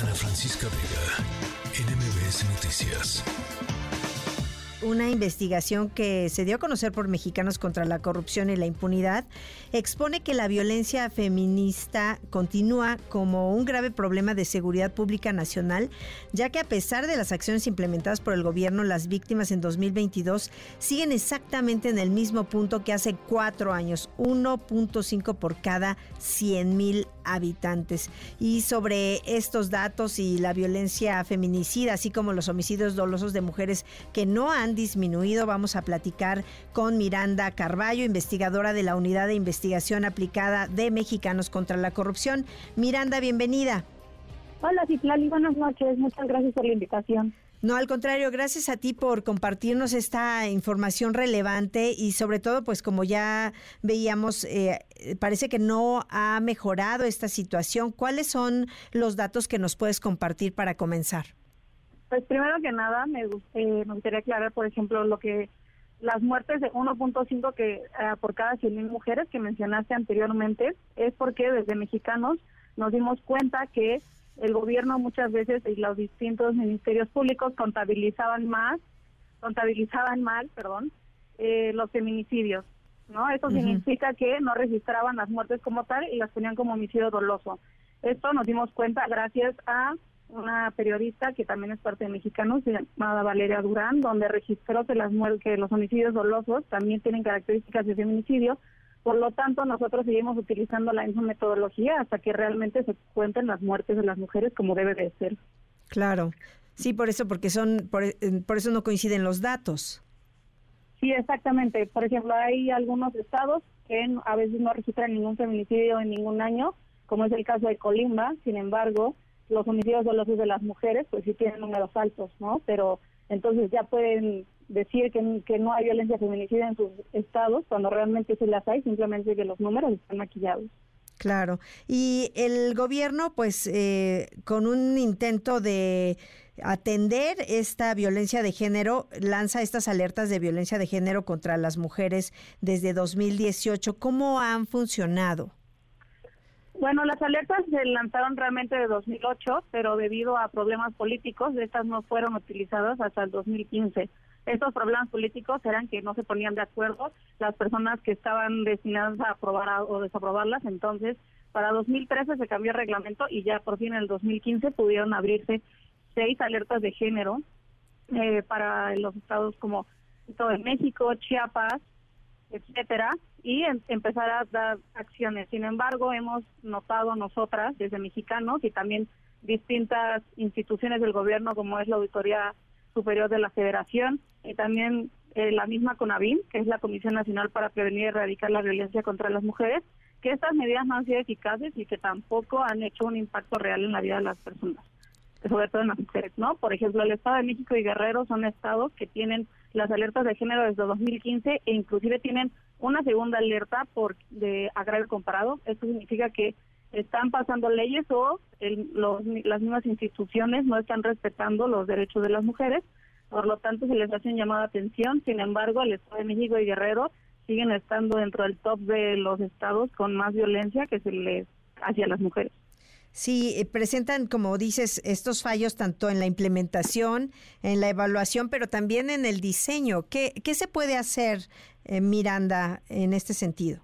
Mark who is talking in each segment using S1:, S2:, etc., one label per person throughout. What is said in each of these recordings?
S1: Ana Francisca Vega, NMBS Noticias
S2: una investigación que se dio a conocer por Mexicanos contra la Corrupción y la Impunidad expone que la violencia feminista continúa como un grave problema de seguridad pública nacional, ya que a pesar de las acciones implementadas por el gobierno, las víctimas en 2022 siguen exactamente en el mismo punto que hace cuatro años, 1.5 por cada 100 mil habitantes. Y sobre estos datos y la violencia feminicida, así como los homicidios dolosos de mujeres que no han disminuido, vamos a platicar con Miranda Carballo, investigadora de la Unidad de Investigación Aplicada de Mexicanos contra la Corrupción. Miranda, bienvenida.
S3: Hola, Citlali, buenas noches. Muchas gracias por la invitación.
S2: No, al contrario, gracias a ti por compartirnos esta información relevante y sobre todo, pues como ya veíamos, eh, parece que no ha mejorado esta situación. ¿Cuáles son los datos que nos puedes compartir para comenzar?
S3: Pues primero que nada, me, eh, me gustaría aclarar, por ejemplo, lo que las muertes de 1.5 que eh, por cada 100.000 mujeres que mencionaste anteriormente es porque desde mexicanos nos dimos cuenta que el gobierno muchas veces y los distintos ministerios públicos contabilizaban más, contabilizaban mal, perdón, eh, los feminicidios, ¿no? Eso significa que no registraban las muertes como tal y las ponían como homicidio doloso. Esto nos dimos cuenta gracias a una periodista que también es parte de Mexicanos, llamada Valeria Durán, donde registró que las que los homicidios dolosos también tienen características de feminicidio por lo tanto, nosotros seguimos utilizando la misma metodología hasta que realmente se cuenten las muertes de las mujeres como debe de ser.
S2: Claro. Sí, por eso, porque son, por, eh, por eso no coinciden los datos.
S3: Sí, exactamente. Por ejemplo, hay algunos estados que a veces no registran ningún feminicidio en ningún año, como es el caso de Colimba. Sin embargo, los homicidios dolosos de las mujeres, pues sí tienen números altos, ¿no? Pero entonces ya pueden decir que, no hay violencia feminicida en sus estados cuando realmente se las hay, simplemente que los números están maquillados.
S2: Claro. Y el gobierno, pues, eh, con un intento de atender esta violencia de género, lanza estas alertas de violencia de género contra las mujeres desde 2018. ¿Cómo han funcionado?
S3: Bueno, las alertas se lanzaron realmente de 2008, pero debido a problemas políticos, estas no fueron utilizadas hasta el 2015. Estos problemas políticos eran que no se ponían de acuerdo las personas que estaban destinadas a aprobar o desaprobarlas. Entonces, para 2013 se cambió el reglamento y ya por fin en el 2015 pudieron abrirse seis alertas de género eh, para los estados como todo de México, Chiapas, etcétera, y empezar a dar acciones. Sin embargo, hemos notado nosotras, desde mexicanos y también distintas instituciones del gobierno, como es la Auditoría Superior de la Federación, y también eh, la misma CONAVIM, que es la Comisión Nacional para Prevenir y Erradicar la Violencia contra las Mujeres, que estas medidas no han sido eficaces y que tampoco han hecho un impacto real en la vida de las personas, sobre todo en las mujeres, ¿no? Por ejemplo, el Estado de México y Guerrero son estados que tienen las alertas de género desde 2015 e inclusive tienen una segunda alerta por de agravio comparado. Esto significa que están pasando leyes o las mismas instituciones no están respetando los derechos de las mujeres por lo tanto se les hace un llamado de atención. Sin embargo, el Estado de México y Guerrero siguen estando dentro del top de los estados con más violencia que se les hacia las mujeres.
S2: Sí, eh, presentan, como dices, estos fallos tanto en la implementación, en la evaluación, pero también en el diseño. ¿Qué, qué se puede hacer, eh, Miranda, en este sentido?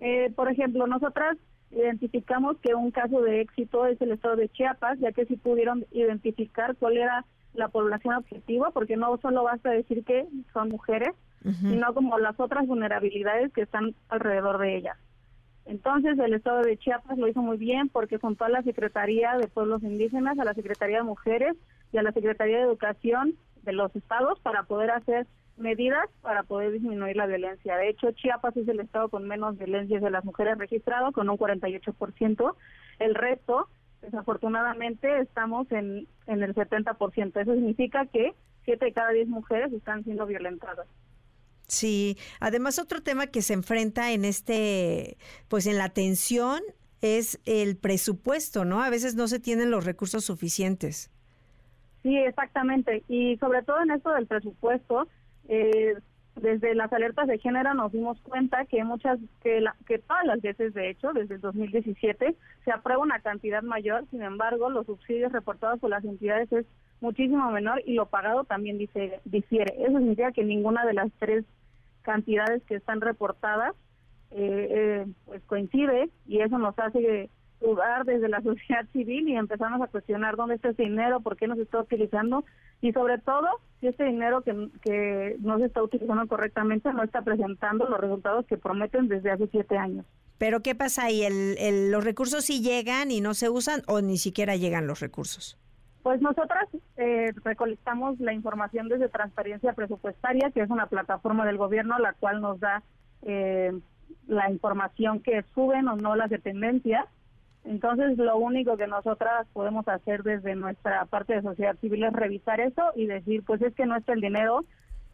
S3: Eh, por ejemplo, nosotras identificamos que un caso de éxito es el estado de Chiapas, ya que sí pudieron identificar cuál era la población objetiva, porque no solo basta decir que son mujeres, sino como las otras vulnerabilidades que están alrededor de ellas. Entonces el Estado de Chiapas lo hizo muy bien porque juntó a la Secretaría de Pueblos Indígenas, a la Secretaría de Mujeres y a la Secretaría de Educación de los estados para poder hacer medidas para poder disminuir la violencia. De hecho, Chiapas es el estado con menos violencia de las mujeres registrado, con un 48%. El resto Desafortunadamente estamos en, en el 70%. Eso significa que 7 de cada 10 mujeres están siendo violentadas.
S2: Sí, además otro tema que se enfrenta en este, pues en la atención es el presupuesto, ¿no? A veces no se tienen los recursos suficientes.
S3: Sí, exactamente. Y sobre todo en esto del presupuesto, eh, desde las alertas de género nos dimos cuenta que muchas, que, la, que todas las veces, de hecho, desde el 2017, se aprueba una cantidad mayor, sin embargo, los subsidios reportados por las entidades es muchísimo menor y lo pagado también dice, difiere. Eso significa que ninguna de las tres cantidades que están reportadas eh, eh, pues coincide y eso nos hace dudar desde la sociedad civil y empezamos a cuestionar dónde está ese dinero, por qué no se está utilizando y sobre todo si este dinero que, que no se está utilizando correctamente no está presentando los resultados que prometen desde hace siete años.
S2: Pero ¿qué pasa ahí? ¿El, ¿Los recursos sí llegan y no se usan o ni siquiera llegan los recursos?
S3: Pues nosotras eh, recolectamos la información desde Transparencia Presupuestaria, que es una plataforma del gobierno la cual nos da eh, la información que suben o no las dependencias. Entonces, lo único que nosotras podemos hacer desde nuestra parte de sociedad civil es revisar eso y decir, pues es que no está el dinero.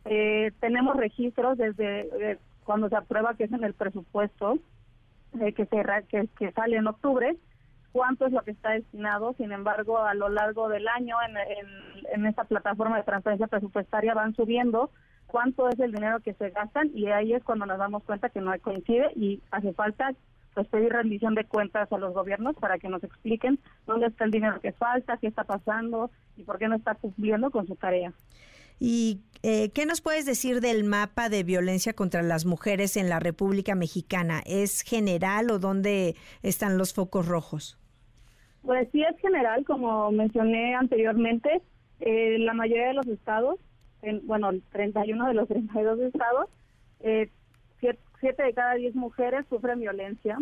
S3: Eh, tenemos registros desde cuando se aprueba que es en el presupuesto que, se, que, que sale en octubre cuánto es lo que está destinado. Sin embargo, a lo largo del año en, esta plataforma de transferencia presupuestaria van subiendo cuánto es el dinero que se gastan y ahí es cuando nos damos cuenta que no coincide y hace falta pues pedir rendición de cuentas a los gobiernos para que nos expliquen dónde está el dinero que falta, qué está pasando y por qué no está cumpliendo con su tarea.
S2: ¿Y eh, qué nos puedes decir del mapa de violencia contra las mujeres en la República Mexicana? ¿Es general o dónde están los focos rojos?
S3: Pues sí es general, como mencioné anteriormente, eh, la mayoría de los estados, en, bueno, 31 de los 32 estados, eh, siete, de cada 10 mujeres sufren violencia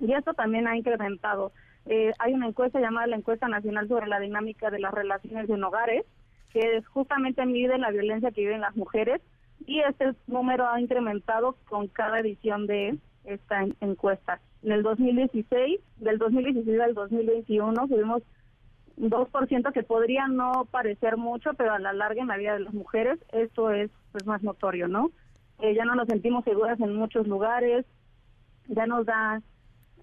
S3: y esto también ha incrementado. Eh, hay una encuesta llamada la Encuesta Nacional sobre la Dinámica de las Relaciones en Hogares, que justamente mide la violencia que viven las mujeres y este número ha incrementado con cada edición de esta encuesta. En el 2016, del 2016 al 2021, tuvimos un 2% que podría no parecer mucho, pero a la larga en la vida de las mujeres esto es pues más notorio, ¿no? Eh, ya no nos sentimos seguras en muchos lugares, ya nos da,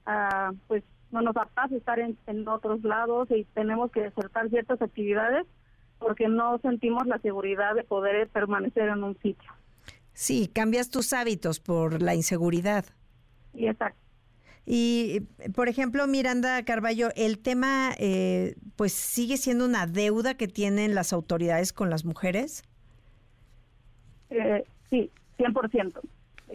S3: uh, pues no nos da paz estar en, en otros lados y tenemos que desertar ciertas actividades porque no sentimos la seguridad de poder permanecer en un sitio.
S2: Sí, cambias tus hábitos por la inseguridad.
S3: Y exacto.
S2: Y, por ejemplo, Miranda Carballo, el tema, eh, pues, sigue siendo una deuda que tienen las autoridades con las mujeres.
S3: Eh, sí, 100%.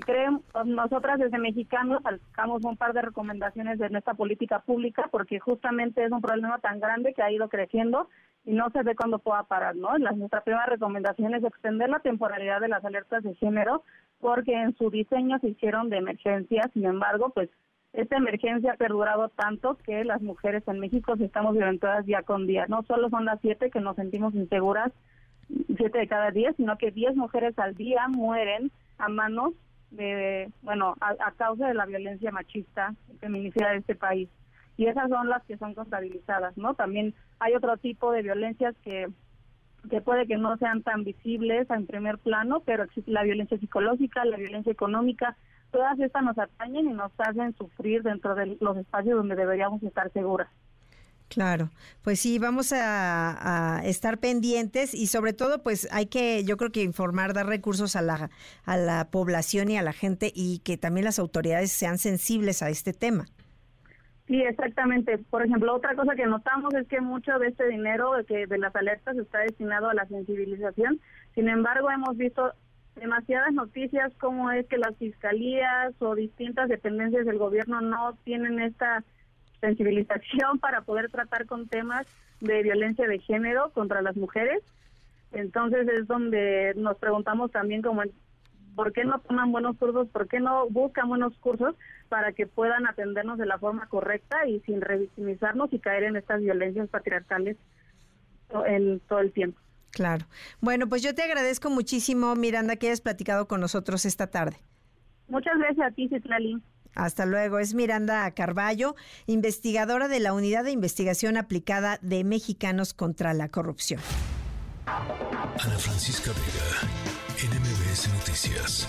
S3: Creen, nosotras desde Mexicanos sacamos un par de recomendaciones de nuestra política pública porque justamente es un problema tan grande que ha ido creciendo y no se ve cuándo pueda parar, ¿no? La, nuestra primera recomendación es extender la temporalidad de las alertas de género porque en su diseño se hicieron de emergencia, sin embargo, pues esta emergencia ha perdurado tanto que las mujeres en México estamos violentadas día con día. No solo son las siete que nos sentimos inseguras, siete de cada diez, sino que diez mujeres al día mueren a manos de, bueno, a, a causa de la violencia machista feminicida de este país y esas son las que son contabilizadas, ¿no? También hay otro tipo de violencias que que puede que no sean tan visibles en primer plano, pero existe la violencia psicológica, la violencia económica, todas estas nos atañen y nos hacen sufrir dentro de los espacios donde deberíamos estar seguras.
S2: Claro, pues sí, vamos a, a, estar pendientes y sobre todo, pues hay que, yo creo que informar, dar recursos a la, a la población y a la gente y que también las autoridades sean sensibles a este tema.
S3: Sí, exactamente. Por ejemplo, otra cosa que notamos es que mucho de este dinero que de las alertas está destinado a la sensibilización. Sin embargo, hemos visto demasiadas noticias como es que las fiscalías o distintas dependencias del gobierno no tienen esta sensibilización para poder tratar con temas de violencia de género contra las mujeres. Entonces es donde nos preguntamos también como ¿por qué no toman buenos cursos? ¿Por qué no buscan buenos cursos para que puedan atendernos de la forma correcta y sin revictimizarnos y caer en estas violencias patriarcales en todo el tiempo?
S2: Claro. Bueno, pues yo te agradezco muchísimo, Miranda, que hayas platicado con nosotros esta tarde.
S3: Muchas gracias a ti, Citlali.
S2: Hasta luego. Es Miranda Carballo, investigadora de la Unidad de Investigación Aplicada de Mexicanos contra la Corrupción.
S1: Ana Francisca Vega, NMBS Noticias.